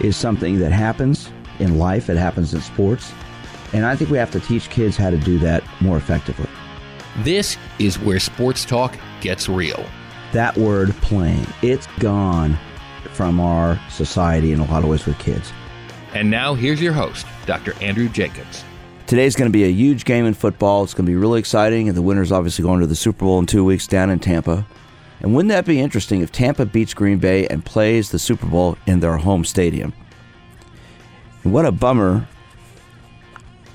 is something that happens in life, it happens in sports. And I think we have to teach kids how to do that more effectively. This is where sports talk gets real. That word playing, it's gone from our society in a lot of ways with kids. And now here's your host, Dr. Andrew Jacobs. Today's going to be a huge game in football. It's going to be really exciting, and the winner's obviously going to the Super Bowl in two weeks down in Tampa. And wouldn't that be interesting if Tampa beats Green Bay and plays the Super Bowl in their home stadium? And what a bummer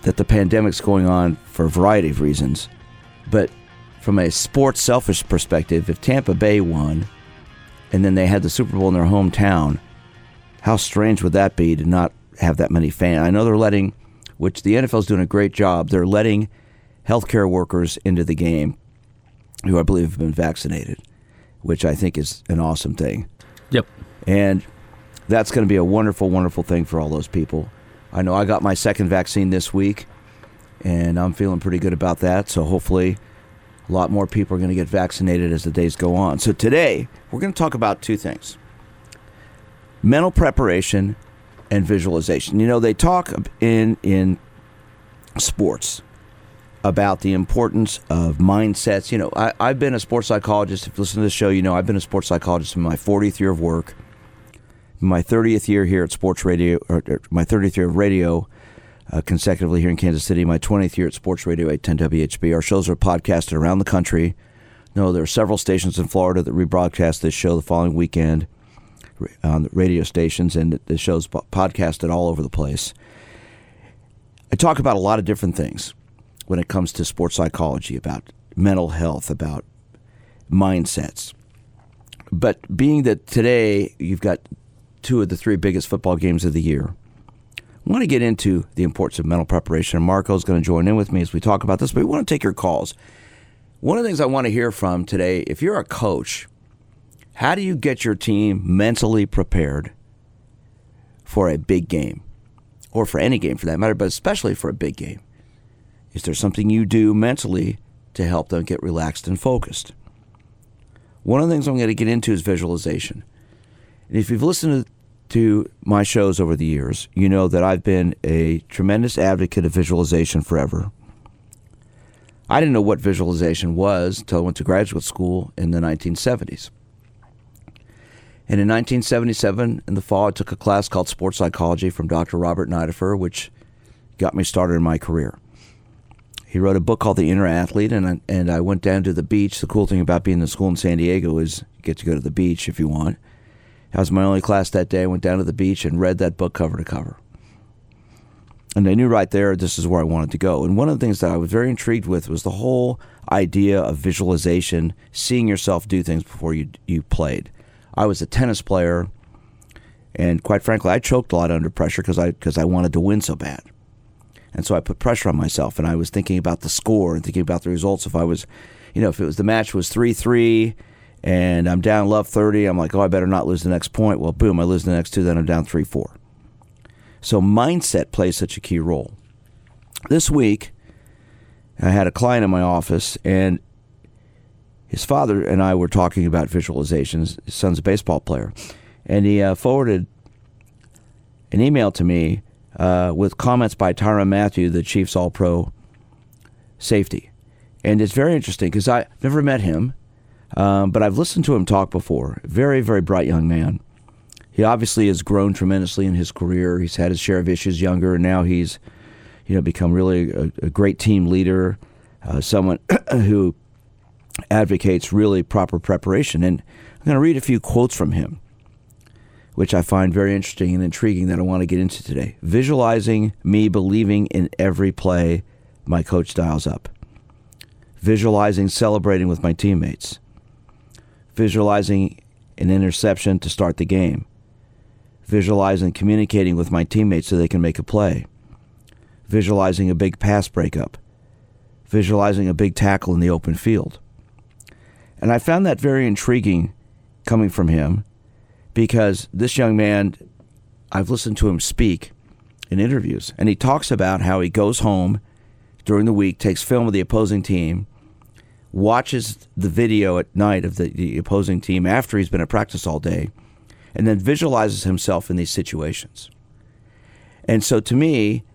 that the pandemic's going on for a variety of reasons. But from a sports selfish perspective, if Tampa Bay won and then they had the Super Bowl in their hometown, how strange would that be to not have that many fans? I know they're letting, which the NFL's doing a great job, they're letting healthcare workers into the game who I believe have been vaccinated, which I think is an awesome thing. Yep. And that's going to be a wonderful, wonderful thing for all those people. I know I got my second vaccine this week, and I'm feeling pretty good about that. So hopefully, a lot more people are going to get vaccinated as the days go on. So today, we're going to talk about two things mental preparation and visualization. You know, they talk in, in sports about the importance of mindsets. You know, I, I've been a sports psychologist. If you listen to the show, you know I've been a sports psychologist in my 40th year of work, my 30th year here at Sports Radio, or, or my 30th year of radio uh, consecutively here in Kansas City, my 20th year at Sports Radio 810 WHB. Our shows are podcasted around the country. No, there are several stations in Florida that rebroadcast this show the following weekend on the radio stations, and the show's podcasted all over the place. I talk about a lot of different things when it comes to sports psychology, about mental health, about mindsets. But being that today you've got two of the three biggest football games of the year, I want to get into the importance of mental preparation. And Marco's going to join in with me as we talk about this, but we want to take your calls. One of the things I want to hear from today if you're a coach, how do you get your team mentally prepared for a big game? Or for any game for that matter, but especially for a big game? Is there something you do mentally to help them get relaxed and focused? One of the things I'm going to get into is visualization. And if you've listened to my shows over the years, you know that I've been a tremendous advocate of visualization forever. I didn't know what visualization was until I went to graduate school in the 1970s. And in 1977, in the fall, I took a class called Sports Psychology from Dr. Robert Nideffer, which got me started in my career. He wrote a book called The Inner Athlete, and I, and I went down to the beach. The cool thing about being in school in San Diego is you get to go to the beach if you want. That was my only class that day. I went down to the beach and read that book cover to cover. And I knew right there this is where I wanted to go. And one of the things that I was very intrigued with was the whole idea of visualization, seeing yourself do things before you you played. I was a tennis player, and quite frankly, I choked a lot under pressure because I because I wanted to win so bad. And so I put pressure on myself, and I was thinking about the score and thinking about the results. If I was, you know, if it was the match was three three, and I'm down love thirty, I'm like, oh, I better not lose the next point. Well, boom, I lose the next two, then I'm down three four. So mindset plays such a key role. This week, I had a client in my office, and his father and I were talking about visualizations. His son's a baseball player, and he uh, forwarded an email to me uh, with comments by Tyrann Mathieu, the Chiefs All Pro safety. And it's very interesting because I never met him, um, but I've listened to him talk before. Very, very bright young man. He obviously has grown tremendously in his career. He's had his share of issues younger, and now he's, you know, become really a, a great team leader, uh, someone who advocates really proper preparation. And I'm going to read a few quotes from him which I find very interesting and intriguing that I want to get into today. Visualizing me believing in every play my coach dials up. Visualizing celebrating with my teammates. Visualizing an interception to start the game. visualizing communicating with my teammates so they can make a play, visualizing a big pass breakup, visualizing a big tackle in the open field. And I found that very intriguing coming from him because this young man, I've listened to him speak in interviews, and he talks about how he goes home during the week, takes film of the opposing team, watches the video at night of the, the opposing team after he's been at practice all day, and then visualizes himself in these situations. And so to me,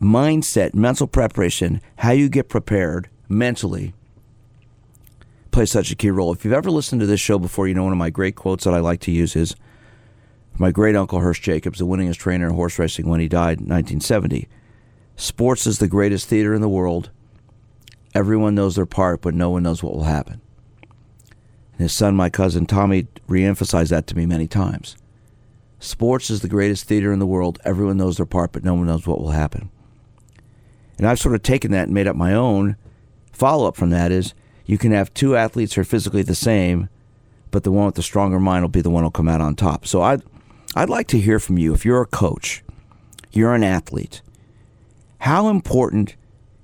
mindset, mental preparation, how you get prepared mentally plays such a key role. If you've ever listened to this show before, you know one of my great quotes that I like to use is my great uncle Hirsch Jacobs, the winningest trainer in horse racing when he died in 1970. Sports is the greatest theater in the world. Everyone knows their part, but no one knows what will happen. And his son, my cousin Tommy, reemphasized that to me many times. Sports is the greatest theater in the world. Everyone knows their part, but no one knows what will happen. And I've sort of taken that and made up my own follow up from that is you can have two athletes who are physically the same, but the one with the stronger mind will be the one who'll come out on top. So I'd, I'd like to hear from you. If you're a coach, you're an athlete, how important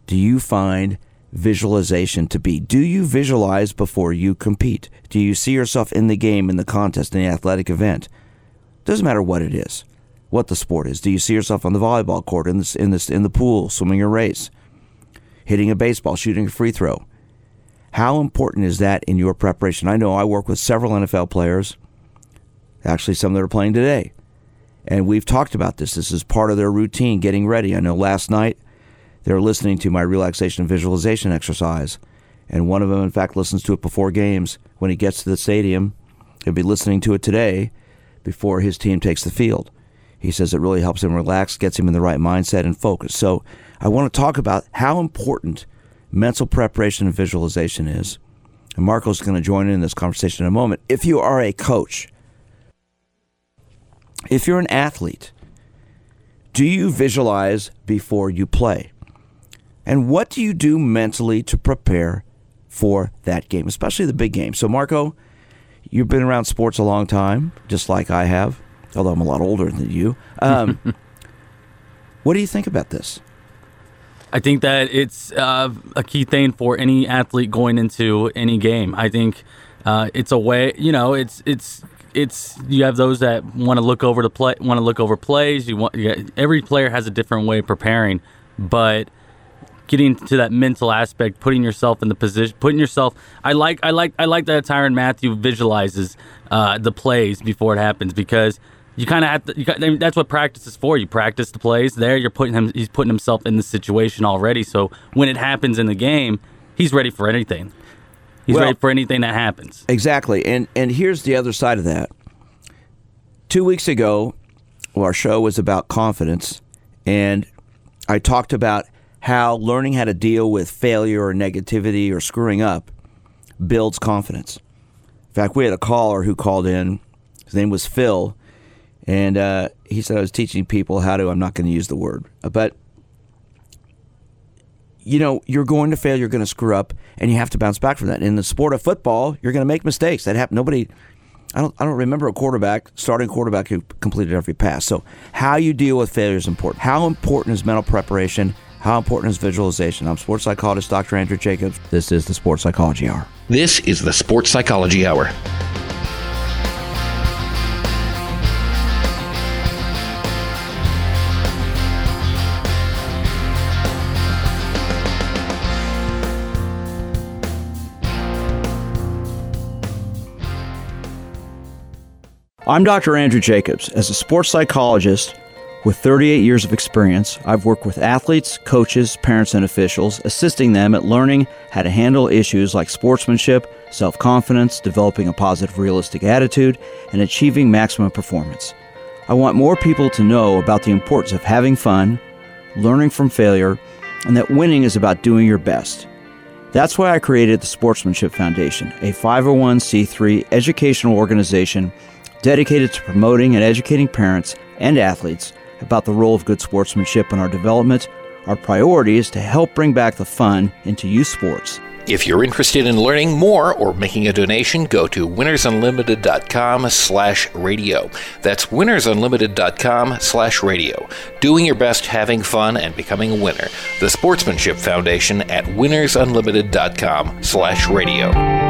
do you find visualization to be? Do you visualize before you compete? Do you see yourself in the game, in the contest, in the athletic event? Doesn't matter what it is, what the sport is. Do you see yourself on the volleyball court, in the, in the, in the pool, swimming a race, hitting a baseball, shooting a free throw? How important is that in your preparation? I know I work with several NFL players, actually, some that are playing today. And we've talked about this. This is part of their routine, getting ready. I know last night they were listening to my relaxation visualization exercise. And one of them, in fact, listens to it before games. When he gets to the stadium, he'll be listening to it today before his team takes the field. He says it really helps him relax, gets him in the right mindset and focus. So I want to talk about how important mental preparation and visualization is. And Marco's going to join in this conversation in a moment. If you are a coach, if you're an athlete, do you visualize before you play? And what do you do mentally to prepare for that game, especially the big game? So, Marco, you've been around sports a long time, just like I have, although I'm a lot older than you. Um, what do you think about this? I think that it's uh, a key thing for any athlete going into any game. I think uh, it's a way, you know, it's it's it's you have those that want to look over the play, want to look over plays. You want you got, every player has a different way of preparing, but getting to that mental aspect, putting yourself in the position, putting yourself. I like I like I like that Tyrann Mathieu visualizes uh, the plays before it happens because you kind of have to. Got, I mean, that's what practice is for. You practice the plays. There, you're putting him. He's putting himself in the situation already. So when it happens in the game, he's ready for anything. He's well, ready for anything that happens. Exactly. And and here's the other side of that. Two weeks ago, well, our show was about confidence, and I talked about how learning how to deal with failure or negativity or screwing up builds confidence. In fact, we had a caller who called in. His name was Phil and uh, he said I was teaching people how to. I'm not going to use the word, but you know, you're going to fail. You're going to screw up, and you have to bounce back from that. In the sport of football, you're going to make mistakes. That happen. Nobody. I don't, I don't remember a quarterback, starting quarterback who completed every pass. So, how you deal with failure is important. How important is mental preparation? How important is visualization? I'm sports psychologist Dr. Andrew Jacobs. This is the Sports Psychology Hour. This is the Sports Psychology Hour. I'm Dr. Andrew Jacobs. As a sports psychologist with 38 years of experience, I've worked with athletes, coaches, parents, and officials, assisting them at learning how to handle issues like sportsmanship, self confidence, developing a positive, realistic attitude, and achieving maximum performance. I want more people to know about the importance of having fun, learning from failure, and that winning is about doing your best. That's why I created the Sportsmanship Foundation, a 501c3 educational organization dedicated to promoting and educating parents and athletes about the role of good sportsmanship in our development. Our priority is to help bring back the fun into youth sports. If you're interested in learning more or making a donation, go to winnersunlimited.com slash radio. That's winnersunlimited.com slash radio. Doing your best, having fun, and becoming a winner. The Sportsmanship Foundation at winnersunlimited.com slash radio.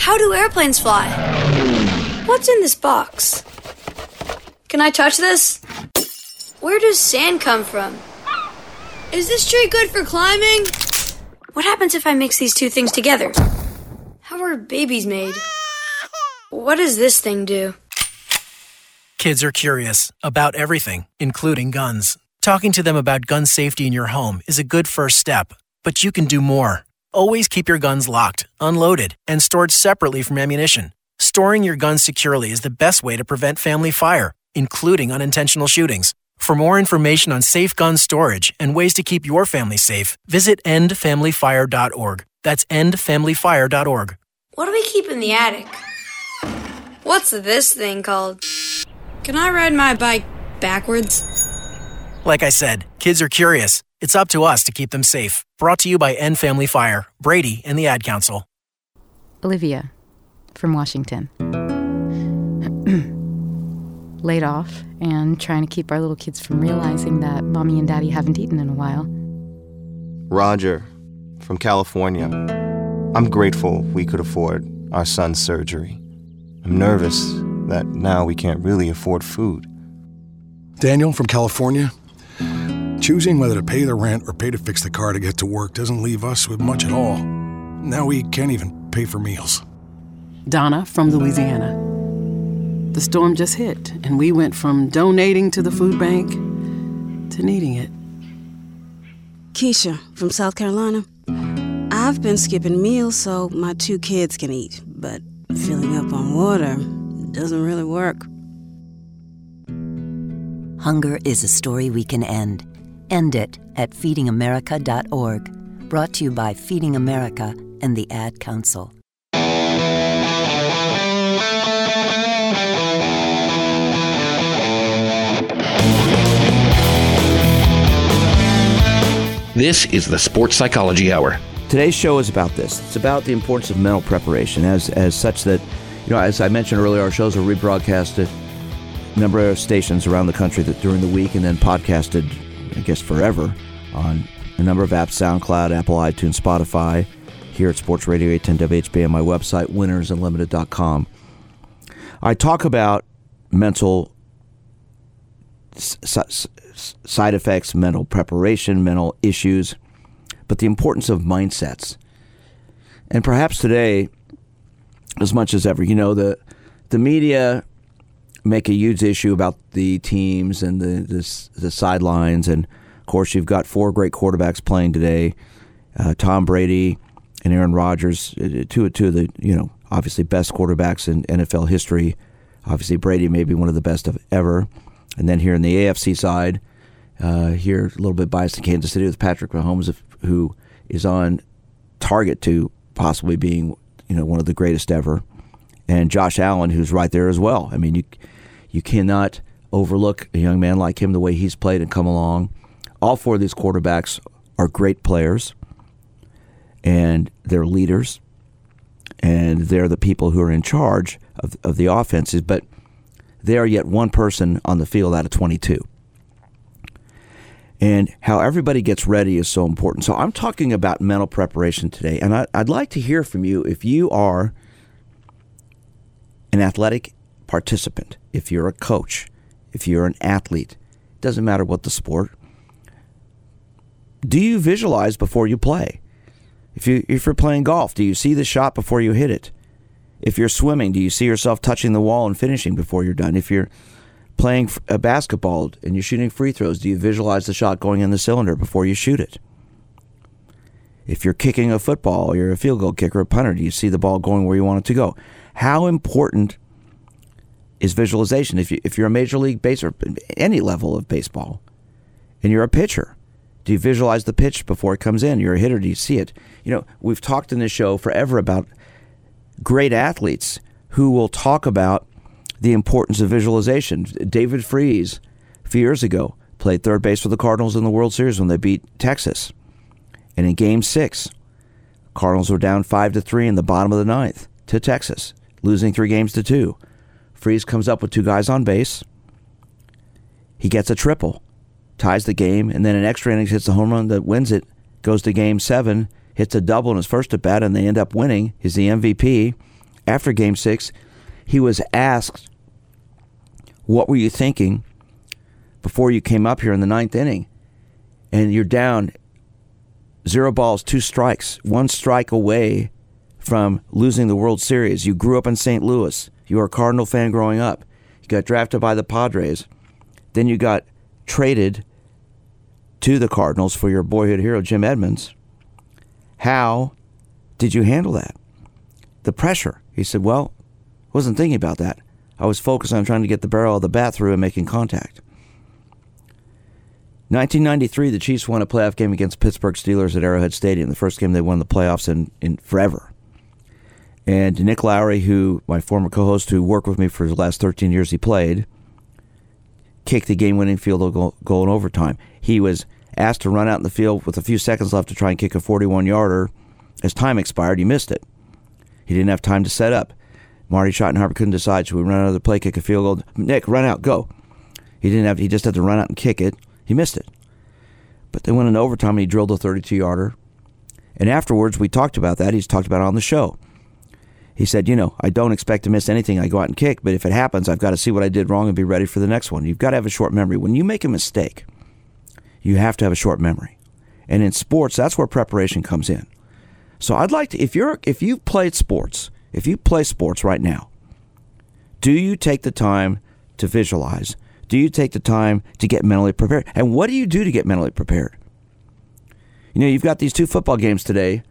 how do airplanes fly? What's in this box? Can I touch this? Where does sand come from? Is this tree good for climbing? What happens if I mix these two things together? How are babies made? What does this thing do? Kids are curious about everything, including guns. Talking to them about gun safety in your home is a good first step, but you can do more. Always keep your guns locked, unloaded, and stored separately from ammunition. Storing your guns securely is the best way to prevent family fire, including unintentional shootings. For more information on safe gun storage and ways to keep your family safe, visit endfamilyfire.org. That's endfamilyfire.org. What do we keep in the attic? What's this thing called? Can I ride my bike backwards? Like I said, kids are curious. It's up to us to keep them safe. Brought to you by End Family Fire, Brady, and the Ad Council. Olivia from Washington. Laid off and trying to keep our little kids from realizing that mommy and daddy haven't eaten in a while. Roger from California. I'm grateful we could afford our son's surgery. I'm nervous that now we can't really afford food. Daniel from California. Choosing whether to pay the rent or pay to fix the car to get to work doesn't leave us with much at all. Now we can't even pay for meals. Donna from Louisiana. The storm just hit, and we went from donating to the food bank to needing it. Keisha from South Carolina. I've been skipping meals so my two kids can eat, but filling up on water doesn't really work. Hunger is a story we can end. End it at feedingamerica.org. Brought to you by Feeding America and the Ad Council. This is the Sports Psychology Hour. Today's show is about this. It's about the importance of mental preparation, as as such that, you know, as I mentioned earlier, our shows are rebroadcasted a number of stations around the country that during the week, and then podcasted, I guess, forever on a number of apps: SoundCloud, Apple, iTunes, Spotify. Here at Sports Radio 810 WHB my website, winnersunlimited.com. I talk about mental side effects, mental preparation, mental issues, but the importance of mindsets. And perhaps today, as much as ever, you know, the the media make a huge issue about the teams and the the, the sidelines, and of course, you've got four great quarterbacks playing today: uh, Tom Brady and Aaron Rodgers, uh, two two of the you know obviously best quarterbacks in NFL history. Obviously, Brady may be one of the best of ever. And then here in the AFC side, uh, here a little bit biased in Kansas City with Patrick Mahomes, who is on target to possibly being you know one of the greatest ever, and Josh Allen, who's right there as well. I mean, you you cannot overlook a young man like him the way he's played and come along. All four of these quarterbacks are great players, and they're leaders, and they're the people who are in charge of, of the offenses, but they are yet one person on the field out of 22. and how everybody gets ready is so important. So I'm talking about mental preparation today, and I, would like to hear from you if you are an athletic participant, if you're a coach, if you're an athlete, doesn't matter what the sport. Do you visualize before you play? If you if you're playing golf, do you see the shot before you hit it? If you're swimming, do you see yourself touching the wall and finishing before you're done? If you're playing a uh, basketball and you're shooting free throws, do you visualize the shot going in the cylinder before you shoot it? If you're kicking a football, or you're a field goal kicker, a punter, do you see the ball going where you want it to go? How important is visualization? If, you, if you're a major league base or any level of baseball and you're a pitcher, do you visualize the pitch before it comes in? You're a hitter, do you see it? You know, we've talked in this show forever about great athletes who will talk about the importance of visualization. David Freese, a few years ago, played third base for the Cardinals in the World Series when they beat Texas. And in game six, Cardinals were down five to three in the bottom of the ninth to Texas, losing three games to two. Freese comes up with two guys on base. He gets a triple, ties the game, and then in extra innings hits a home run that wins it, goes to game seven, hits a double in his first at bat, and they end up winning. He's the MVP. After game six, he was asked, What were you thinking before you came up here in the ninth inning? And you're down zero balls, two strikes, one strike away from losing the World Series. You grew up in St. Louis. You were a Cardinal fan growing up. You got drafted by the Padres. Then you got traded to the Cardinals for your boyhood hero, Jim Edmonds. How did you handle that? The pressure. He said, Well, wasn't thinking about that. I was focused on trying to get the barrel of the bat through and making contact. 1993, the Chiefs won a playoff game against Pittsburgh Steelers at Arrowhead Stadium, the first game they won the playoffs in, in forever. And Nick Lowery, who my former co-host, who worked with me for the last 13 years, he played, kicked the game-winning field goal, goal in overtime. He was asked to run out in the field with a few seconds left to try and kick a 41 yarder. As time expired, he missed it. He didn't have time to set up. Marty Schottenheimer couldn't decide, so we run the play, kick a field goal. Nick, run out, go. He didn't have. He just had to run out and kick it. He missed it. But they went in overtime and he drilled a 32 yarder. And afterwards, we talked about that. He's talked about it on the show. He said, You know, I don't expect to miss anything. I go out and kick, but if it happens, I've got to see what I did wrong and be ready for the next one. You've got to have a short memory. When you make a mistake, you have to have a short memory. And in sports, that's where preparation comes in. So I'd like to if you're if you've played sports, if you play sports right now, do you take the time to visualize? Do you take the time to get mentally prepared? And what do you do to get mentally prepared? You know, you've got these two football games today,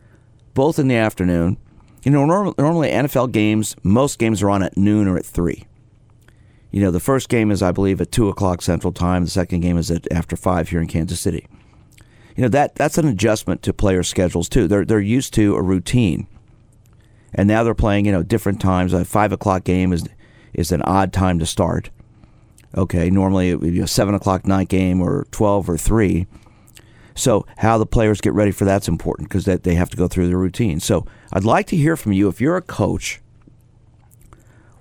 both in the afternoon. You know, normally NFL games, most games are on at noon or at 3. You know, the first game is, I believe, at 2 o'clock Central Time. The second game is at after 5 here in Kansas City. You know, that that's an adjustment to player schedules, too. They're, they're used to a routine. And now they're playing, you know, different times. A 5 o'clock game is, is an odd time to start. Okay, normally it would be a 7 o'clock night game or 12 or 3. So, how the players get ready for that's important because that they have to go through the routine. So, I'd like to hear from you if you're a coach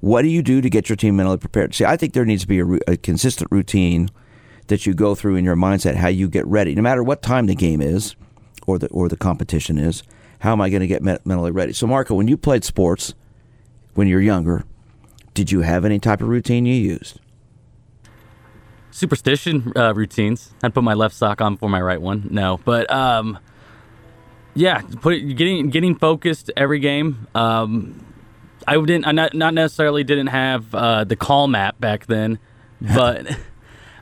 what do you do to get your team mentally prepared? See, I think there needs to be a, a consistent routine that you go through in your mindset, how you get ready, no matter what time the game is or the or the competition is. How am I going to get mentally ready? So, Marco, when you played sports when you're younger, did you have any type of routine you used? Superstition uh, routines. I'd put my left sock on for my right one. No, but um, yeah, put getting getting focused every game. Um, I didn't. I not not necessarily didn't have uh, the Calm app back then, but.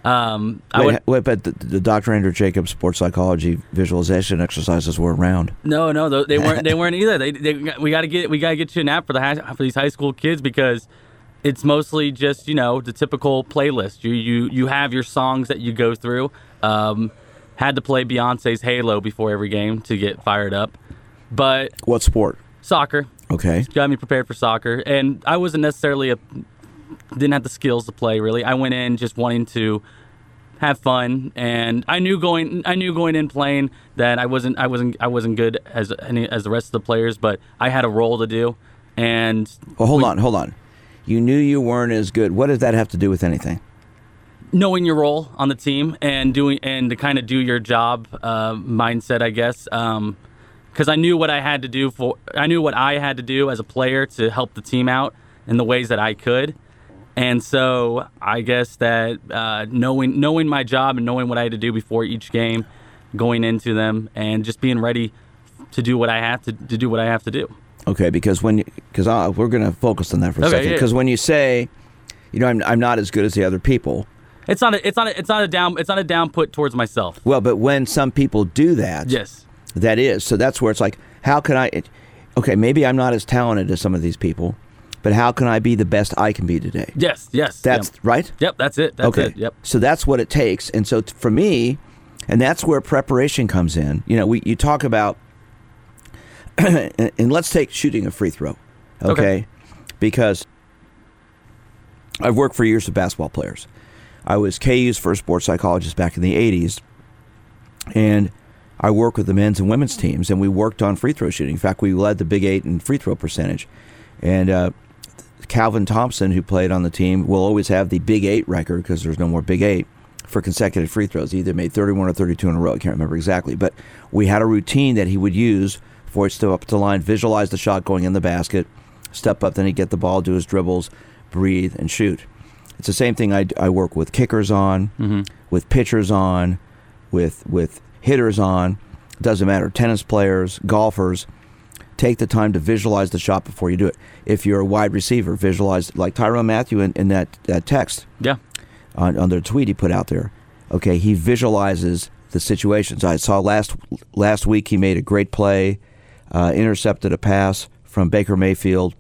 Um, I wait, would, wait, but the, the, Dr. Andrew Jacobs sports psychology visualization exercises were around. No, no, they weren't. They weren't either. They, they we got to get we got to get you an app for the high, for these high school kids because it's mostly just you know the typical playlist. You you you have your songs that you go through. Um, had to play Beyonce's Halo before every game to get fired up. But what sport? Soccer. Okay. Got me prepared for soccer, and I wasn't necessarily a didn't have the skills to play really. I went in just wanting to have fun, and I knew going I knew going in playing that I wasn't I wasn't I wasn't good as any as the rest of the players, but I had a role to do. And well, hold we, on, hold on. You knew you weren't as good. What does that have to do with anything? knowing your role on the team and doing and to kind of do your job uh, mindset, I guess. Because I knew what I had to do for I knew what I had to do as a player to help the team out in the ways that I could. And so I guess that uh, knowing knowing my job and knowing what I had to do before each game, going into them, and just being ready to do what I have to, to do what I have to do. Okay, because when because we're going to focus on that for a Okay, second. yeah. Because when you say, you know, I'm I'm not as good as the other people. It's not a, it's not a, it's not a down it's not a down put towards myself. Well, but when some people do that, Yes. that is. So that's where it's like, how can I? It, okay, maybe I'm not as talented as some of these people, but how can I be the best I can be today? Yes, yes. That's right. Yep, that's it. That's okay. it. Yep. So that's what it takes. And so t- for me, and that's where preparation comes in. You know, we you talk about, and and let's take shooting a free throw, okay? Okay. Because I've worked for years with basketball players. I was KU's first sports psychologist back in the '80s, and I worked with the men's and women's teams, and we worked on free throw shooting. In fact, we led the Big Eight in free throw percentage, and uh, Calvin Thompson, who played on the team, will always have the Big Eight record because there's no more Big Eight for consecutive free throws. He either made 31 or 32 in a row. I can't remember exactly, but we had a routine that he would use for it to step up to the line, visualize the shot going in the basket, step up, then he'd get the ball, do his dribbles, breathe, and shoot. It's the same thing I, I work with kickers on, Mhm. with pitchers on, with with hitters on. It Doesn't matter. Tennis players, golfers, take the time to visualize the shot before you do it. If you're a wide receiver, visualize like Tyrone Mathieu in, in that, that text Yeah. on, on the tweet he put out there. Okay, he visualizes the situations. I saw last last week he made a great play, uh, intercepted a pass from Baker Mayfield,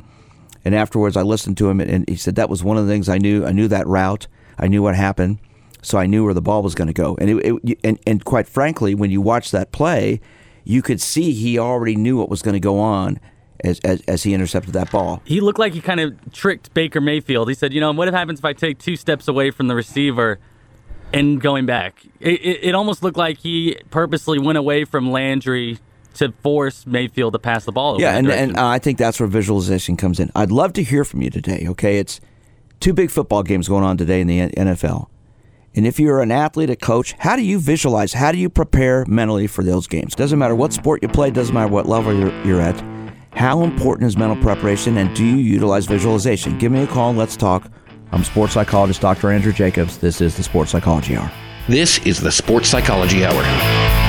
and afterwards I listened to him and, he said that was one of the things I knew. I knew that route. I knew what happened, so I knew where the ball was going to go. And it, it, and and quite frankly, when you watch that play, you could see he already knew what was going to go on as, as as he intercepted that ball. He looked like he kind of tricked Baker Mayfield. He said, "You know, what happens if I take two steps away from the receiver and going back?" It, it, it almost looked like he purposely went away from Landry to force Mayfield to pass the ball. Yeah, and, direction. and uh, I think that's where visualization comes in. I'd love to hear from you today. Okay, it's two big football games going on today in the NFL, and if you're an athlete, a coach, how do you visualize? How do you prepare mentally for those games? Doesn't matter what sport you play. Doesn't matter what level you're, you're at. How important is mental preparation, and do you utilize visualization? Give me a call and let's talk. I'm sports psychologist Dr. Andrew Jacobs. This is the Sports Psychology Hour. This is the Sports Psychology Hour.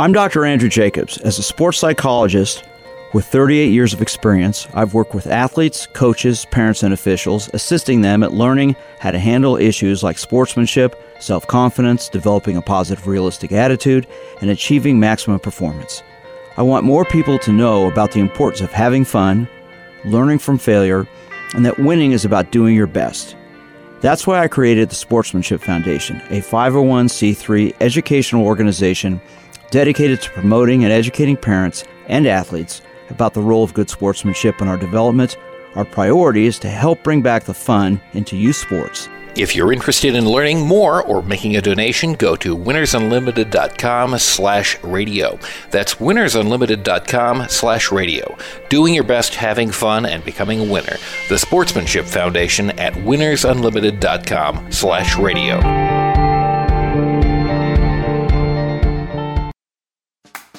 I'm Dr. Andrew Jacobs. As a sports psychologist with 38 years of experience, I've worked with athletes, coaches, parents, and officials, assisting them at learning how to handle issues like sportsmanship, self confidence, developing a positive, realistic attitude, and achieving maximum performance. I want more people to know about the importance of having fun, learning from failure, and that winning is about doing your best. That's why I created the Sportsmanship Foundation, a 501c3 educational organization dedicated to promoting and educating parents and athletes about the role of good sportsmanship in our development. Our priority is to help bring back the fun into youth sports. If you're interested in learning more or making a donation, go to winnersunlimited.com slash radio. That's winnersunlimited.com slash radio. Doing your best, having fun, and becoming a winner. The Sportsmanship Foundation at winnersunlimited.com slash radio.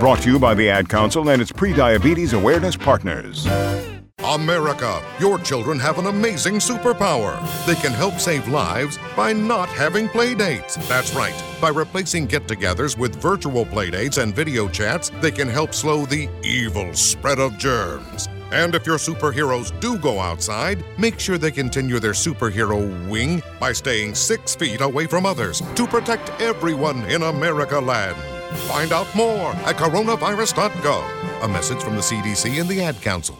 Brought to you by the Ad Council and its pre-diabetes awareness partners. America, your children have an amazing superpower. They can help save lives by not having play dates. That's right. By replacing get togethers with virtual play dates and video chats, they can help slow the evil spread of germs. And if your superheroes do go outside, make sure they continue their superhero wing by staying six feet away from others to protect everyone in America land. Find out more at coronavirus.gov. A message from the CDC and the Ad Council.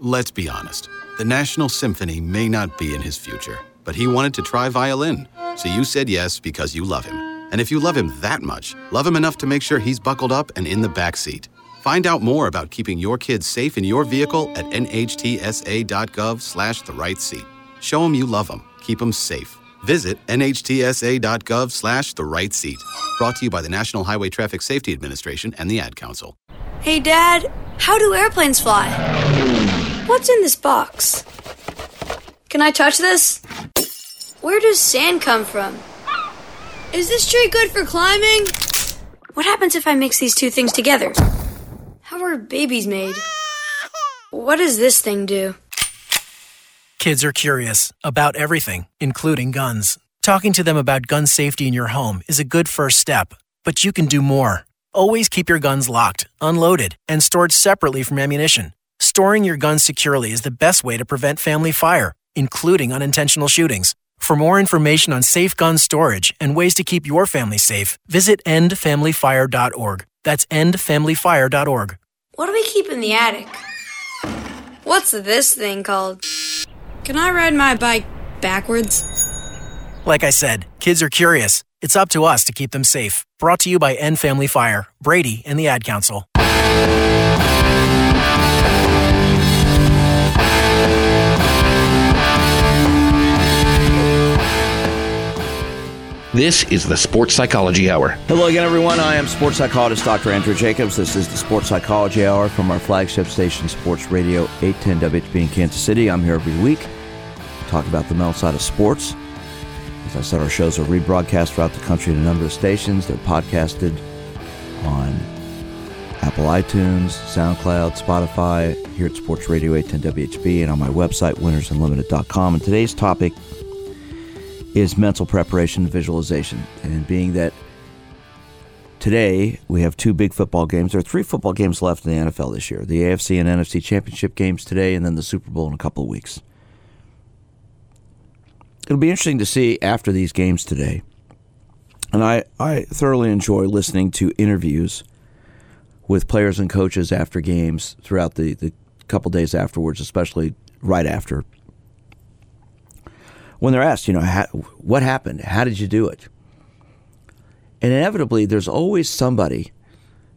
Let's be honest. The National Symphony may not be in his future, but he wanted to try violin. So you said yes because you love him. And if you love him that much, love him enough to make sure he's buckled up and in the back seat. Find out more about keeping your kids safe in your vehicle at nhtsa.gov slash the right seat. Show them you love them. Keep them safe. Visit nhtsa.gov slash the right seat. Brought to you by the National Highway Traffic Safety Administration and the Ad Council. Hey, Dad, how do airplanes fly? What's in this box? Can I touch this? Where does sand come from? Is this tree good for climbing? What happens if I mix these two things together? How are babies made? What does this thing do? Kids are curious about everything, including guns. Talking to them about gun safety in your home is a good first step, but you can do more. Always keep your guns locked, unloaded, and stored separately from ammunition. Storing your guns securely is the best way to prevent family fire, including unintentional shootings. For more information on safe gun storage and ways to keep your family safe, visit endfamilyfire.org. That's endfamilyfire.org. What do we keep in the attic? What's this thing called? Can I ride my bike backwards? Like I said, kids are curious. It's up to us to keep them safe. Brought to you by End Family Fire, Brady, and the Ad Council. This is the Sports Psychology Hour. Hello again, everyone. I am sports psychologist Dr. Andrew Jacobs. This is the Sports Psychology Hour from our flagship station, Sports Radio 810 WHB in Kansas City. I'm here every week to talk about the mental side of sports. As I said, our shows are rebroadcast throughout the country in a number of stations. They're podcasted on Apple iTunes, SoundCloud, Spotify, here at Sports Radio 810 WHB, and on my website, winnersunlimited.com. And today's topic is mental preparation and visualization. And being that today we have two big football games, there are three football games left in the NFL this year the AFC and NFC championship games today, and then the Super Bowl in a couple of weeks. It'll be interesting to see after these games today. And I, I thoroughly enjoy listening to interviews with players and coaches after games throughout the, the couple days afterwards, especially right after when they're asked, you know, how, what happened? How did you do it? And inevitably, there's always somebody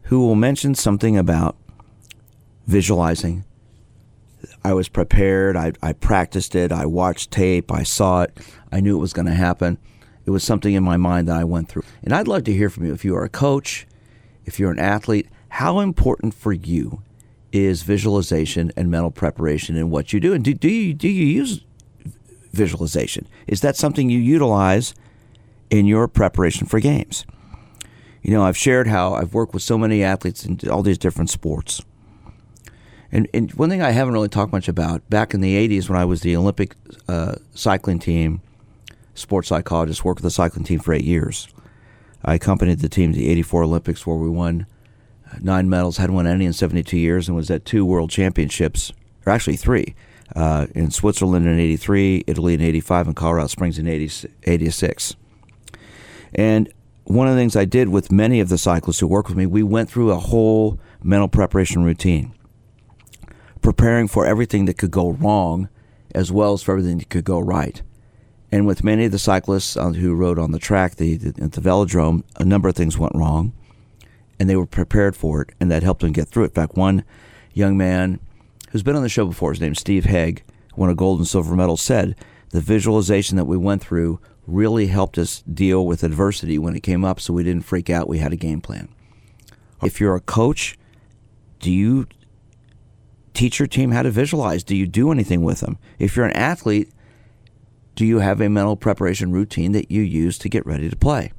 who will mention something about visualizing. I was prepared. I, I practiced it. I watched tape. I saw it. I knew it was going to happen. It was something in my mind that I went through. And I'd love to hear from you. If you are a coach, if you're an athlete, how important for you is visualization and mental preparation in what you do? And do, do, you, do you use visualization? Is that something you utilize in your preparation for games? You know, I've shared how I've worked with so many athletes in all these different sports. And, and one thing I haven't really talked much about back in the 80s when I was the Olympic uh, cycling team sports psychologist, worked with the cycling team for eight years. I accompanied the team to the 84 Olympics where we won nine medals, hadn't won any in 72 years, and was at two world championships, or actually three uh, in Switzerland in 83, Italy in 85, and Colorado Springs in 80, 86. And one of the things I did with many of the cyclists who worked with me, we went through a whole mental preparation routine, preparing for everything that could go wrong as well as for everything that could go right. And with many of the cyclists uh, who rode on the track, the, the, at the velodrome, a number of things went wrong, and they were prepared for it, and that helped them get through it. In fact, one young man who's been on the show before, his name's Steve Hegg, won a gold and silver medal, said the visualization that we went through really helped us deal with adversity when it came up so we didn't freak out. We had a game plan. If you're a coach, do you teach your team how to visualize? Do you do anything with them? If you're an athlete, do you have a mental preparation routine that you use to get ready to play?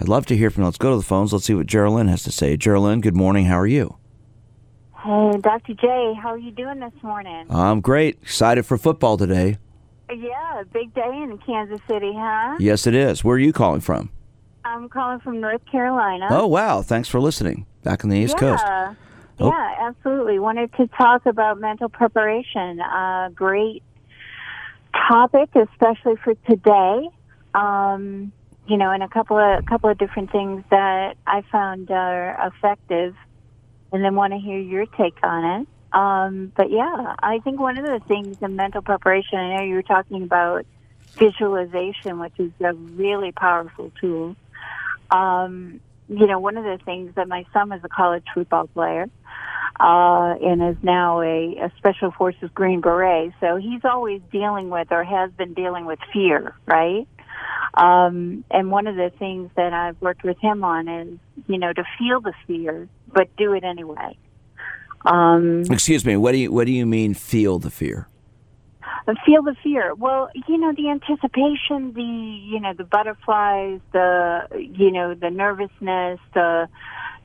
I'd love to hear from you. Let's go to the phones. Let's see what Geraldine has to say. Geraldine, good morning. How are you? Hey, Dr. J, how are you doing this morning? I'm great. Excited for football today. Yeah, big day in Kansas City, huh? Yes, it is. Where are you calling from? I'm calling from North Carolina. Oh, wow. Thanks for listening. Back on the East yeah. Coast. Oh. Yeah, absolutely. Wanted to talk about mental preparation. Uh, great topic, especially for today. Um, you know, and a couple of a couple of different things that I found are effective, and then want to hear your take on it. Um, but yeah, I think one of the things in mental preparation, I know you were talking about visualization, which is a really powerful tool. Um, you know, one of the things that my son was a college football player, uh, and is now a, a special forces Green Beret. So he's always dealing with or has been dealing with fear, right? Um, and one of the things that I've worked with him on is, you know, to feel the fear, but do it anyway. Um, Excuse me. What do you What do you mean? Feel the fear? Feel the fear. Well, you know, the anticipation, the you know, the butterflies, the you know, the nervousness, the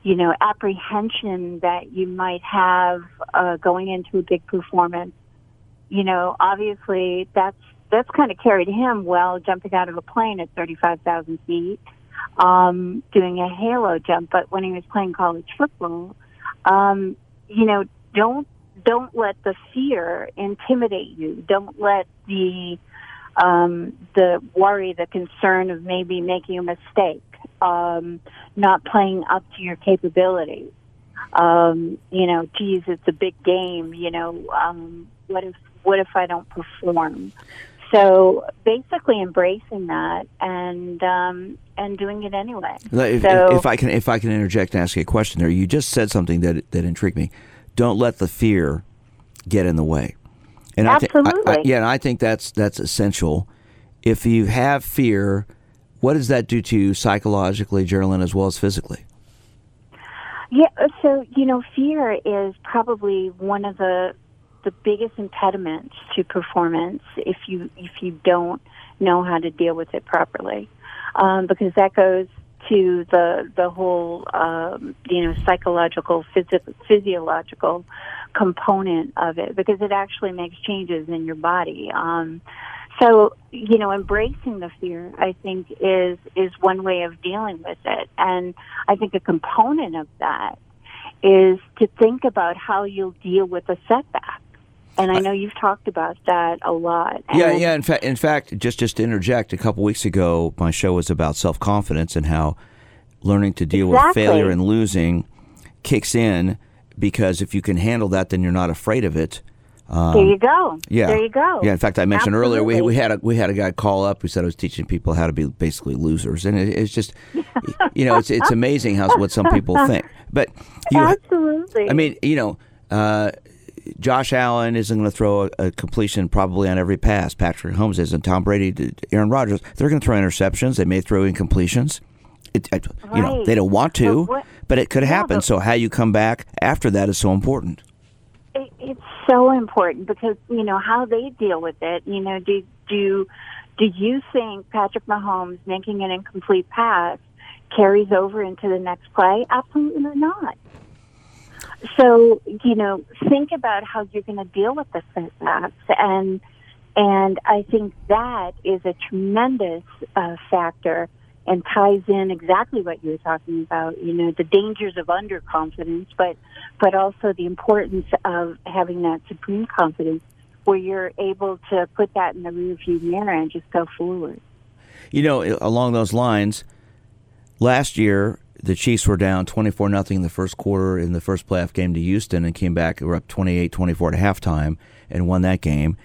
you know, apprehension that you might have uh, going into a big performance. You know, obviously that's that's kind of carried him well jumping out of a plane at 35,000 feet, um, doing a halo jump. But when he was playing college football, um, you know, don't don't let the fear intimidate you. Don't let the um, the worry, the concern of maybe making a mistake, um, not playing up to your capabilities. Um, you know, geez, it's a big game. You know, um, what if what if I don't perform? So basically, embracing that and um, and doing it anyway. If, so, if I can, if I can interject and ask you a question there, you just said something that that intrigued me. Don't let the fear get in the way. And Absolutely. I, th- I, yeah, and I think that's that's essential. If you have fear, what does that do to you psychologically, Geraldine, as well as physically? Yeah, so you know, fear is probably one of the the biggest impediments to performance if you if you don't know how to deal with it properly, um, because that goes to the the whole um, you know psychological phys- physiological component of it because it actually makes changes in your body. Um, so you know, embracing the fear, I think, is is one way of dealing with it, and I think a component of that is to think about how you'll deal with a setback. And I know you've talked about that a lot. yeah, yeah. In fact, in fact, just just to interject, a couple weeks ago, my show was about self confidence and how learning to deal exactly. with failure and losing kicks in because if you can handle that, then you're not afraid of it. Um, there you go. Yeah, there you go. Yeah, in fact, I mentioned Absolutely. earlier we we had a we had a guy call up who said I was teaching people how to be basically losers, and it, it's just you know it's it's amazing how what some people think. But you, absolutely, I mean, you know. Uh, Josh Allen isn't going to throw a, a, completion probably on every pass. Patrick Mahomes isn't. Tom Brady, Aaron Rodgers, they're going to throw interceptions. They may throw incompletions. It, it, right. You know, they don't want to, but, what, but it could yeah, happen. But, so how you come back after that is so important. It, it's so important because you know how they deal with it. You know, do do do you think Patrick Mahomes making an incomplete pass carries over into the next play? Absolutely not. So, you know, think about how you're going to deal with the setbacks and and I think that is a tremendous uh, factor and ties in exactly what you were talking about, you know, the dangers of underconfidence, but but also the importance of having that supreme confidence where you're able to put that in the rearview mirror and just go forward. You know, along those lines, last year the Chiefs were down 24 nothing in the first quarter in the first playoff game to Houston and came back were up 28-24 at halftime and won that game.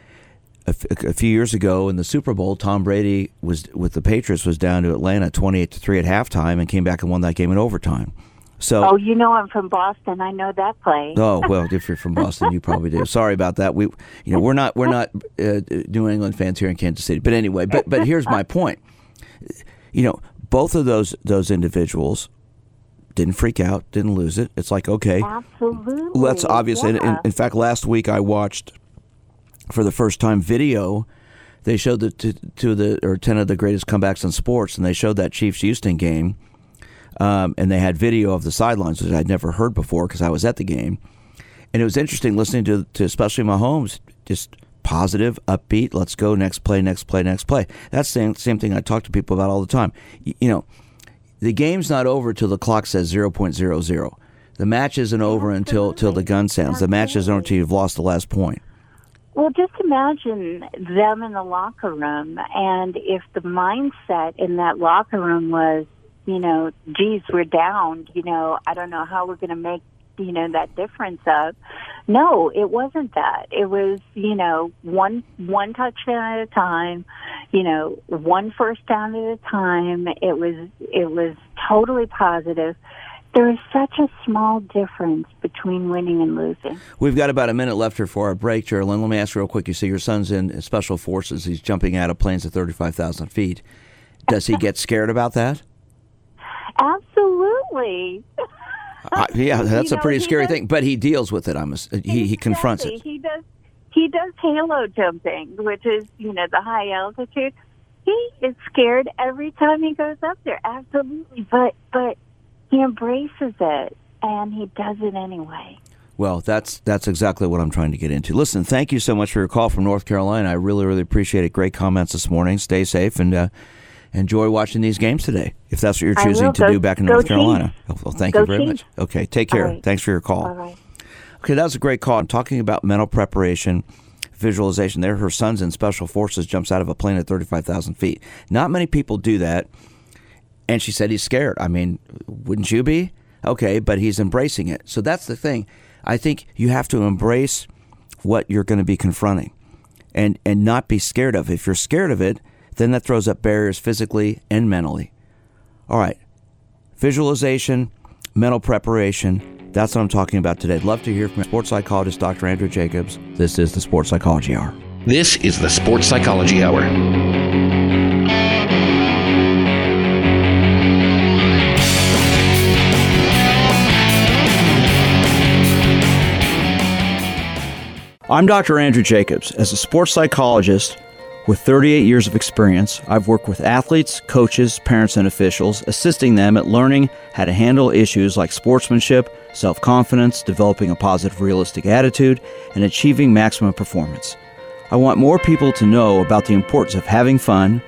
A, f- a few years ago in the Super Bowl, Tom Brady was with the Patriots was down to Atlanta 28 to 3 at halftime and came back and won that game in overtime. So Oh, you know I'm from Boston. I know that play. Oh, well, if you're from Boston, you probably do. Sorry about that. We you know, we're not we're not uh, New England fans here in Kansas City. But anyway, but but here's my point. You know, both of those those individuals didn't freak out, didn't lose it. It's like, okay. Absolutely. Let's obviously yeah. in, in fact last week I watched for the first time video they showed the two, two of the or 10 of the greatest comebacks in sports and they showed that Chiefs Houston game um, and they had video of the sidelines, which I'd never heard before because I was at the game. And it was interesting listening to, to especially Mahomes, just positive, upbeat. Let's go next play, next play, next play. That's the same, same thing I talk to people about all the time. You, you know, the game's not over till the clock says 0.00. The match isn't over until till the gun sounds. The match isn't over until you've lost the last point. Well, just imagine them in the locker room, and if the mindset in that locker room was, you know, geez, we're down, you know, I don't know how we're going to make, you know, that difference of No, it wasn't that. It was, you know, one one touchdown at a time, you know, one first down at a time. It was it was totally positive there is such a small difference between winning and losing. We've got about a minute left here for our break, Geraldine. Let me ask real quick. You say your son's in special forces. He's jumping out of planes at 35,000 feet. Does he get scared about that? Absolutely. Yeah, that's You a know, pretty scary does- thing. But he deals with it. I'm. A, he he confronts it. He does. He does halo jumping, which is you know the high altitude. He is scared every time he goes up there. Absolutely, but but he embraces it and he does it anyway. Well, that's that's exactly what I'm trying to get into. Listen, thank you so much for your call from North Carolina. I really really appreciate it. Great comments this morning. Stay safe and uh, enjoy watching these games today. If that's what you're choosing to Go- do back in North. Carolina. Oh, Well, thank Go you very Chiefs. much. Okay, take care. Right. Thanks for your call. Right. Okay, that was a great call. I'm talking about mental preparation, visualization. There, her son's in special forces, jumps out of a plane at 35,000 feet. Not many people do that. And she said he's scared. I mean, wouldn't you be? Okay, but he's embracing it. So that's the thing. I think you have to embrace what you're going to be confronting and, and not be scared of. If you're scared of it, then that throws up barriers physically and mentally. All right, visualization, mental preparation. That's what I'm talking about today. I'd love to hear from sports psychologist Dr. Andrew Jacobs. This is the Sports Psychology Hour. This is the Sports Psychology Hour. I'm Dr. Andrew Jacobs. As a sports psychologist with 38 years of experience, I've worked with athletes, coaches, parents, and officials, assisting them at learning how to handle issues like sportsmanship, self confidence, developing a positive, realistic attitude, and achieving maximum performance. I want more people to know about the importance of having fun,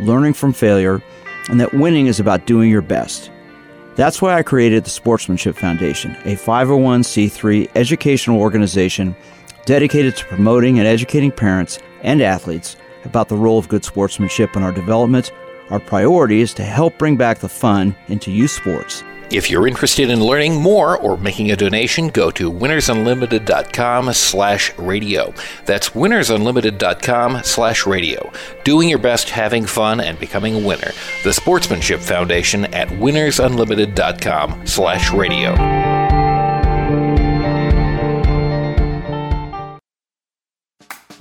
learning from failure, and that winning is about doing your best. That's why I created the Sportsmanship Foundation, a 501c3 educational organization dedicated to promoting and educating parents and athletes about the role of good sportsmanship in our development. Our priority is to help bring back the fun into youth sports. If you're interested in learning more or making a donation, go to winnersunlimited.com slash radio. That's winnersunlimited.com slash radio. Doing your best, having fun, and becoming a winner. The Sportsmanship Foundation at winnersunlimited.com slash radio.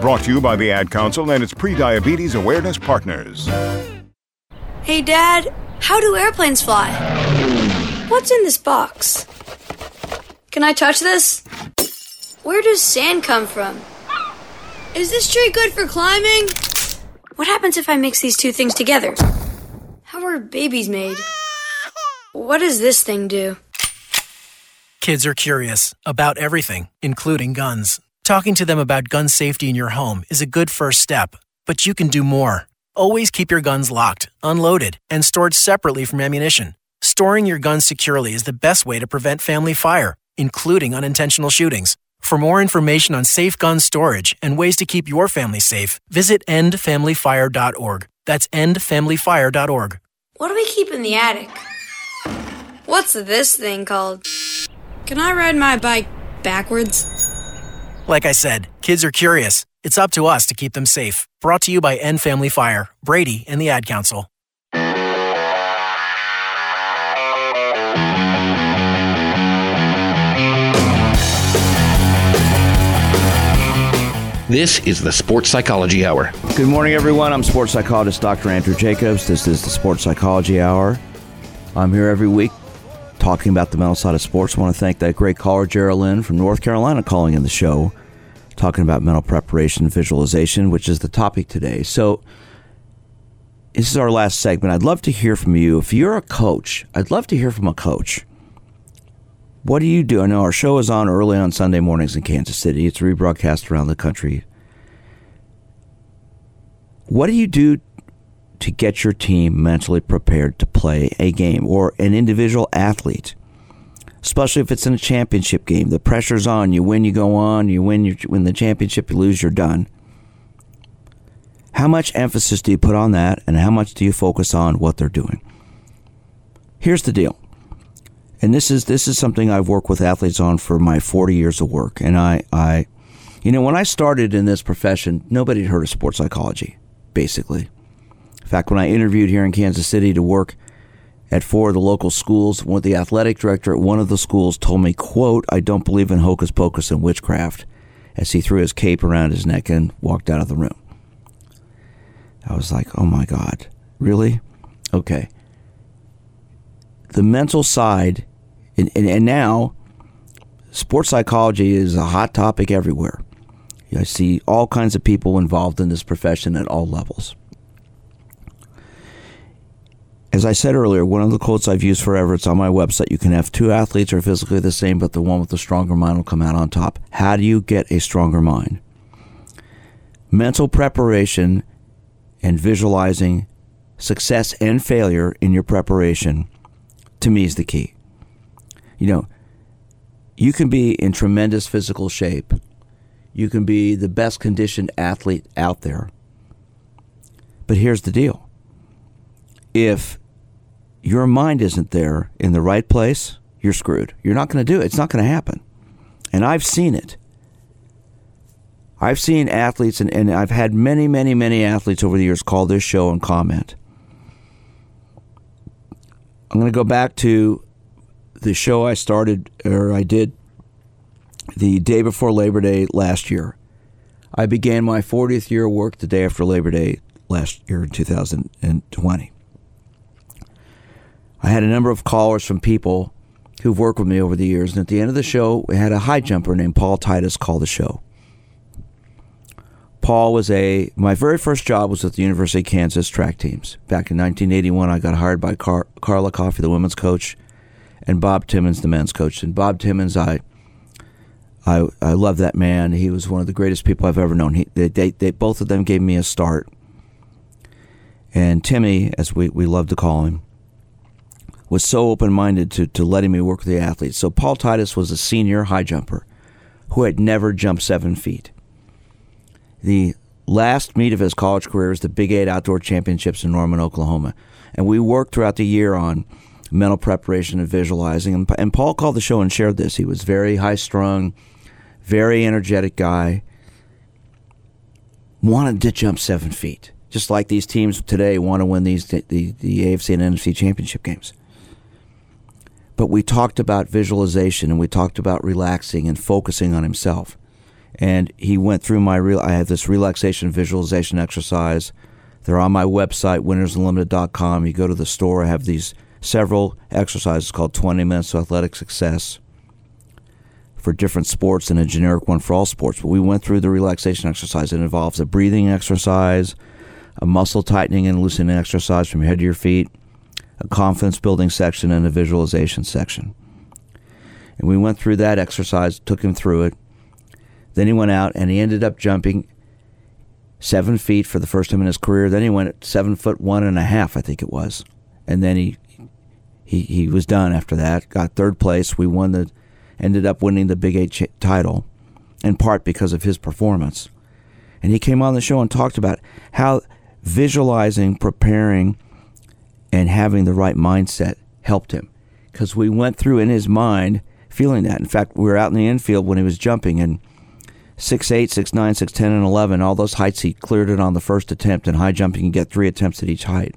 Brought to you by the Ad Council and its pre diabetes Awareness Partners. Hey, Dad, how do airplanes fly? What's in this box? Can I touch this? Where does sand come from? Is this tree good for climbing? What happens if I mix these two things together? How are babies made? What does this thing do? Kids are curious about everything, including guns. Talking to them about gun safety in your home is a good first step, but you can do more. Always keep your guns locked, unloaded, and stored separately from ammunition. Storing your guns securely is the best way to prevent family fire, including unintentional shootings. For more information on safe gun storage and ways to keep your family safe, visit endfamilyfire.org. That's endfamilyfire.org. What do we keep in the attic? What's this thing called? Can I ride my bike backwards? Like I said, kids are curious. It's up to us to keep them safe. Brought to you by End Family Fire, Brady, and the Ad Council. This is the Sports Psychology Hour. Good morning, everyone. I'm sports psychologist Dr. Andrew Jacobs. This is the Sports Psychology Hour. I'm here every week talking about the mental side of sports. I want to thank that great caller, Geraldine from North Carolina, calling in the show, talking about mental preparation visualization, which is the topic today. So, this is our last segment. I'd love to hear from you. If you're a coach, I'd love to hear from a coach. What do you do? I know our show is on early on Sunday mornings in Kansas City. It's rebroadcast around the country. What do you do to get your team mentally prepared to play a game or an individual athlete? Especially if it's in a championship game. The pressure's on. You win, you go on. You win, you win the championship, you lose, you're done. How much emphasis do you put on that, and how much do you focus on what they're doing? Here's the deal and this is this is something I've worked with athletes on for my 40 years of work. And I, I, you know, when I started in this profession, nobody had heard of sports psychology, basically. Fact, when I interviewed here in Kansas City to work at four of the local schools, one the athletic director at one of the schools told me, "quote I don't believe in hocus pocus and witchcraft," as he threw his cape around his neck and walked out of the room. I was like, "Oh my God, really? Okay." The mental side and, and, and now, sports psychology is a hot topic everywhere. I see all kinds of people involved in this profession at all levels. As I said earlier, one of the quotes I've used forever, it's on my website. You can have two athletes who are physically the same, but the one with the stronger mind will come out on top. How do you get a stronger mind? Mental preparation and visualizing success and failure in your preparation, to me, is the key. You know, you can be in tremendous physical shape. You can be the best conditioned athlete out there. But here's the deal if your mind isn't there in the right place, you're screwed. You're not going to do it. It's not going to happen. And I've seen it. I've seen athletes, and, and I've had many, many, many athletes over the years call this show and comment. I'm going to go back to the show I started, or I did the day before Labor Day last year. I began my 40th year of work the day after Labor Day last year in 2020. I had a number of callers from people who've worked with me over the years, and at the end of the show, we had a high jumper named Paul Titus call the show. Paul was a my very first job was with the University of Kansas track teams. Back in 1981, I got hired by Car- Carla Coffey, the women's coach, and Bob Timmons, the men's coach. And Bob Timmons, I, I, I love that man. He was one of the greatest people I've ever known. He, they, they, they, both of them gave me a start. And Timmy, as we, we love to call him, was so open minded to, to letting me work with the athletes. So Paul Titus was a senior high jumper who had never jumped seven feet. The last meet of his college career was the Big Eight Outdoor Championships in Norman, Oklahoma. And we worked throughout the year on mental preparation and visualizing. And, and Paul called the show and shared this. He was very high strung, very energetic guy. Wanted to jump seven feet, just like these teams today want to win these the, the, the AFC and NFC championship games. But we talked about visualization and we talked about relaxing and focusing on himself. And he went through my real. I have this relaxation visualization exercise. They're on my website, winnersunlimited.com. You go to the store. I have these several exercises called 20 Minutes of Athletic Success for different sports and a generic one for all sports. But we went through the relaxation exercise. It involves a breathing exercise, a muscle tightening and loosening exercise from your head to your feet, a confidence building section, and a visualization section. And we went through that exercise, took him through it. Then he went out and he ended up jumping seven feet for the first time in his career. Then he went seven foot one and a half, I think it was. And then he he he was done after that. Got third place. We won the, ended up winning the Big Eight ch- title. in part because of his performance. And he came on the show and talked about how visualizing, preparing, and having the right mindset helped him. Because we went through in his mind feeling that. In fact, we were out in the infield when he was jumping, and 6'8, 6'9, 6'10, and 11, all those heights, he cleared it on the first attempt. And high jumping, you get three attempts at each height.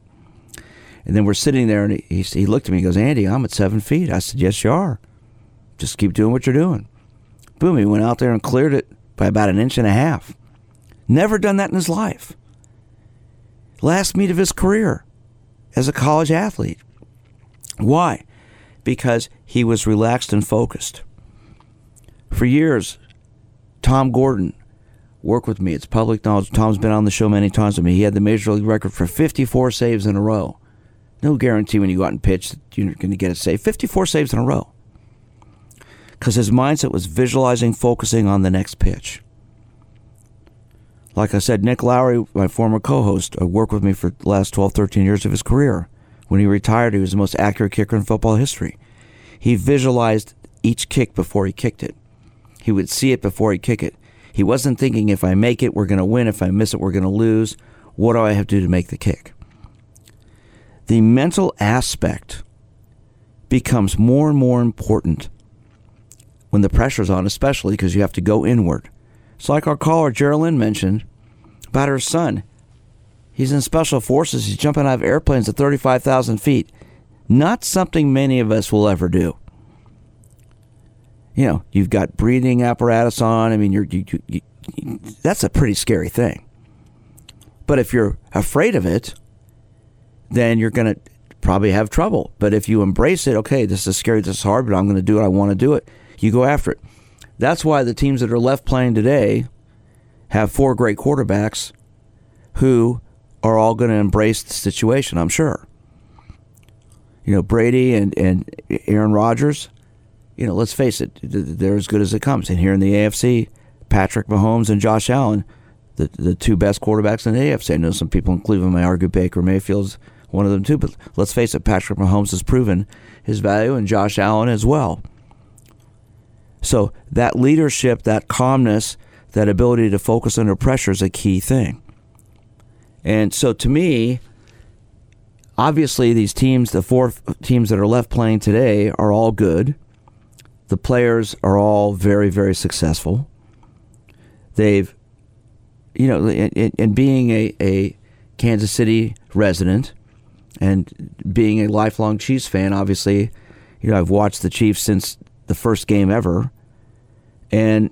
And then we're sitting there, and he, he looked at me and goes, Andy, I'm at seven feet. I said, Yes, you are. Just keep doing what you're doing. Boom, he went out there and cleared it by about an inch and a half. Never done that in his life. Last meet of his career as a college athlete. Why? Because he was relaxed and focused. For years, Tom Gordon worked with me. It's public knowledge. Tom's been on the show many times with me. He had the major league record for 54 saves in a row. No guarantee when you go out and pitch that you're going to get a save. 54 saves in a row. Because his mindset was visualizing, focusing on the next pitch. Like I said, Nick Lowery, my former co host, uh, worked with me for the last 12, 13 years of his career. When he retired, he was the most accurate kicker in football history. He visualized each kick before he kicked it. He would see it before he kick it. He wasn't thinking if I make it, we're going to win. If I miss it, we're going to lose. What do I have to do to make the kick? The mental aspect becomes more and more important when the pressure's on, especially because you have to go inward. It's like our caller, Geraldine, mentioned about her son. He's in special forces. He's jumping out of airplanes at 35,000 feet. Not something many of us will ever do. You know, you've got breathing apparatus on. I mean, you're, you, you, you, that's a pretty scary thing. But if you're afraid of it, then you're going to probably have trouble. But if you embrace it, okay, this is scary, this is hard, but I'm going to do it. I want to do it. You go after it. That's why the teams that are left playing today have four great quarterbacks who are all going to embrace the situation, I'm sure. You know, Brady and, and Aaron Rodgers, you know, let's face it, they're as good as it comes. And here in the AFC, Patrick Mahomes and Josh Allen, the, the two best quarterbacks in the AFC. I know some people in Cleveland may argue Baker Mayfield's one of them too, but let's face it, Patrick Mahomes has proven his value and Josh Allen as well. So that leadership, that calmness, that ability to focus under pressure is a key thing. And so to me, obviously these teams, the four teams that are left playing today, are all good. The players are all very, very successful. They've, you know, and being a, a Kansas City resident and being a lifelong Chiefs fan, obviously, you know, I've watched the Chiefs since the first game ever. And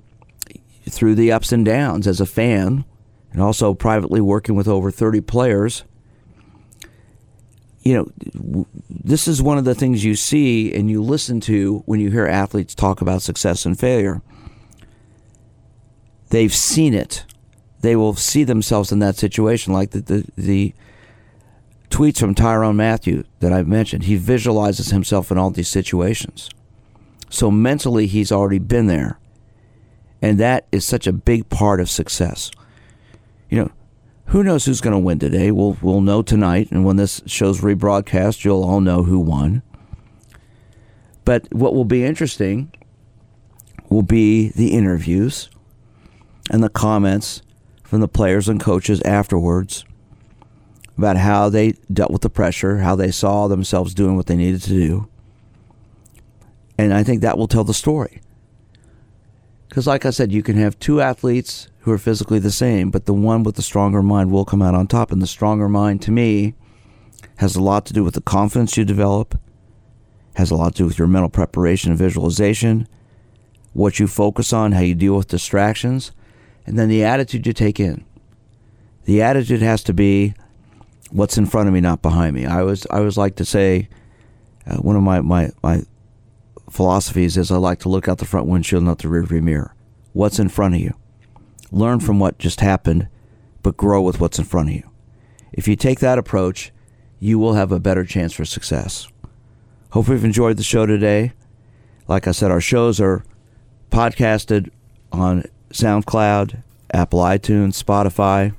through the ups and downs as a fan, and also privately working with over 30 players, you know, this is one of the things you see and you listen to when you hear athletes talk about success and failure. They've seen it. They will see themselves in that situation, like the, the, the tweets from Tyrann Mathieu that I've mentioned. He visualizes himself in all these situations. So mentally, he's already been there. And that is such a big part of success. You know, who knows who's going to win today? We'll we'll know tonight, and when this show's rebroadcast, you'll all know who won. But what will be interesting will be the interviews and the comments from the players and coaches afterwards about how they dealt with the pressure, how they saw themselves doing what they needed to do. And I think that will tell the story. Because, like I said, you can have two athletes who are physically the same, but the one with the stronger mind will come out on top. And the stronger mind, to me, has a lot to do with the confidence you develop, has a lot to do with your mental preparation and visualization, what you focus on, how you deal with distractions, and then the attitude you take in. The attitude has to be what's in front of me, not behind me. I was I always like to say, uh, one of my, my, my philosophies is I like to look out the front windshield, not the rearview mirror. What's in front of you? Learn from what just happened, but grow with what's in front of you. If you take that approach, you will have a better chance for success. Hope you've enjoyed the show today. Like I said, our shows are podcasted on SoundCloud, Apple iTunes, Spotify.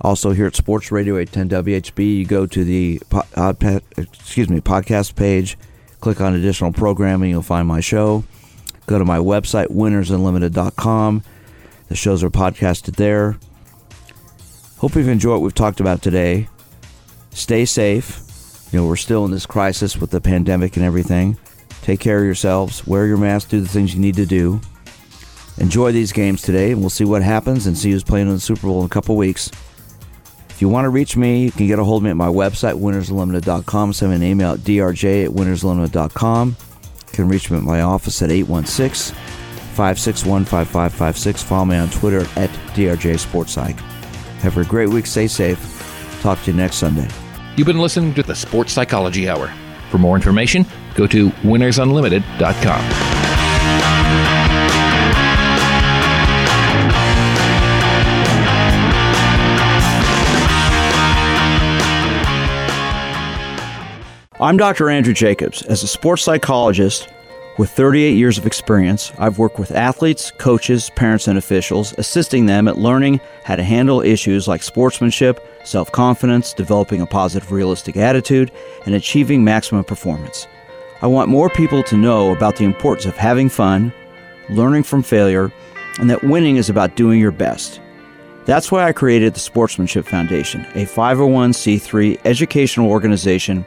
Also here at Sports Radio 810 WHB, you go to the uh, excuse me podcast page Click on additional programming, you'll find my show. Go to my website, winnersunlimited.com. The shows are podcasted there. Hope you've enjoyed what we've talked about today. Stay safe. You know, we're still in this crisis with the pandemic and everything. Take care of yourselves. Wear your mask. Do the things you need to do. Enjoy these games today, and we'll see what happens and see who's playing in the Super Bowl in a couple weeks. If you want to reach me, you can get a hold of me at my website, winnersunlimited.com. Send me an email at drj at winnersunlimited.com. You can reach me at my office at 816 561 5556. Follow me on Twitter at drj sportspsych. Have a great week. Stay safe. Talk to you next Sunday. You've been listening to the Sports Psychology Hour. For more information, go to winnersunlimited.com. I'm Dr. Andrew Jacobs. As a sports psychologist with 38 years of experience, I've worked with athletes, coaches, parents, and officials, assisting them at learning how to handle issues like sportsmanship, self confidence, developing a positive, realistic attitude, and achieving maximum performance. I want more people to know about the importance of having fun, learning from failure, and that winning is about doing your best. That's why I created the Sportsmanship Foundation, a 501c3 educational organization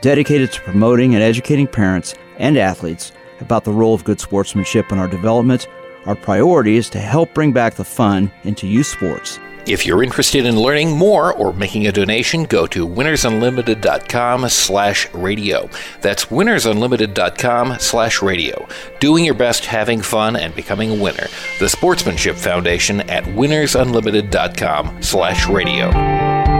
dedicated to promoting and educating parents and athletes about the role of good sportsmanship in our development. Our priority is to help bring back the fun into youth sports. If you're interested in learning more or making a donation, go to winnersunlimited.com slash radio. That's winnersunlimited.com slash radio. Doing your best, having fun, and becoming a winner. The Sportsmanship Foundation at winnersunlimited.com slash radio.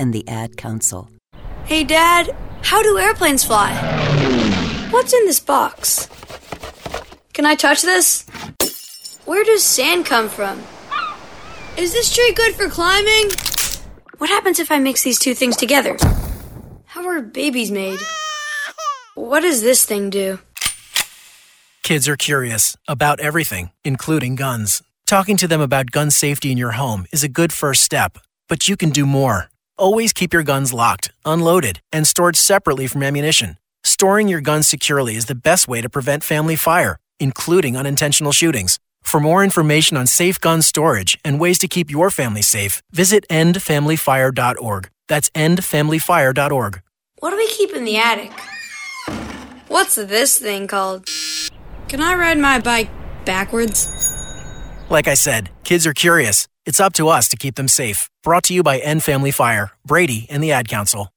and the Ad Council. Hey, Dad, how do airplanes fly? What's in this box? Can I touch this? Where does sand come from? Is this tree good for climbing? What happens if I mix these two things together? How are babies made? What does this thing do? Kids are curious about everything, including guns. Talking to them about gun safety in your home is a good first step, but you can do more. Always keep your guns locked, unloaded, and stored separately from ammunition. Storing your guns securely is the best way to prevent family fire, including unintentional shootings. For more information on safe gun storage and ways to keep your family safe, visit endfamilyfire.org. That's endfamilyfire.org. What do we keep in the attic? What's this thing called? Can I ride my bike backwards? Like I said, kids are curious. It's up to us to keep them safe. Brought to you by End Family Fire, Brady, and the Ad Council.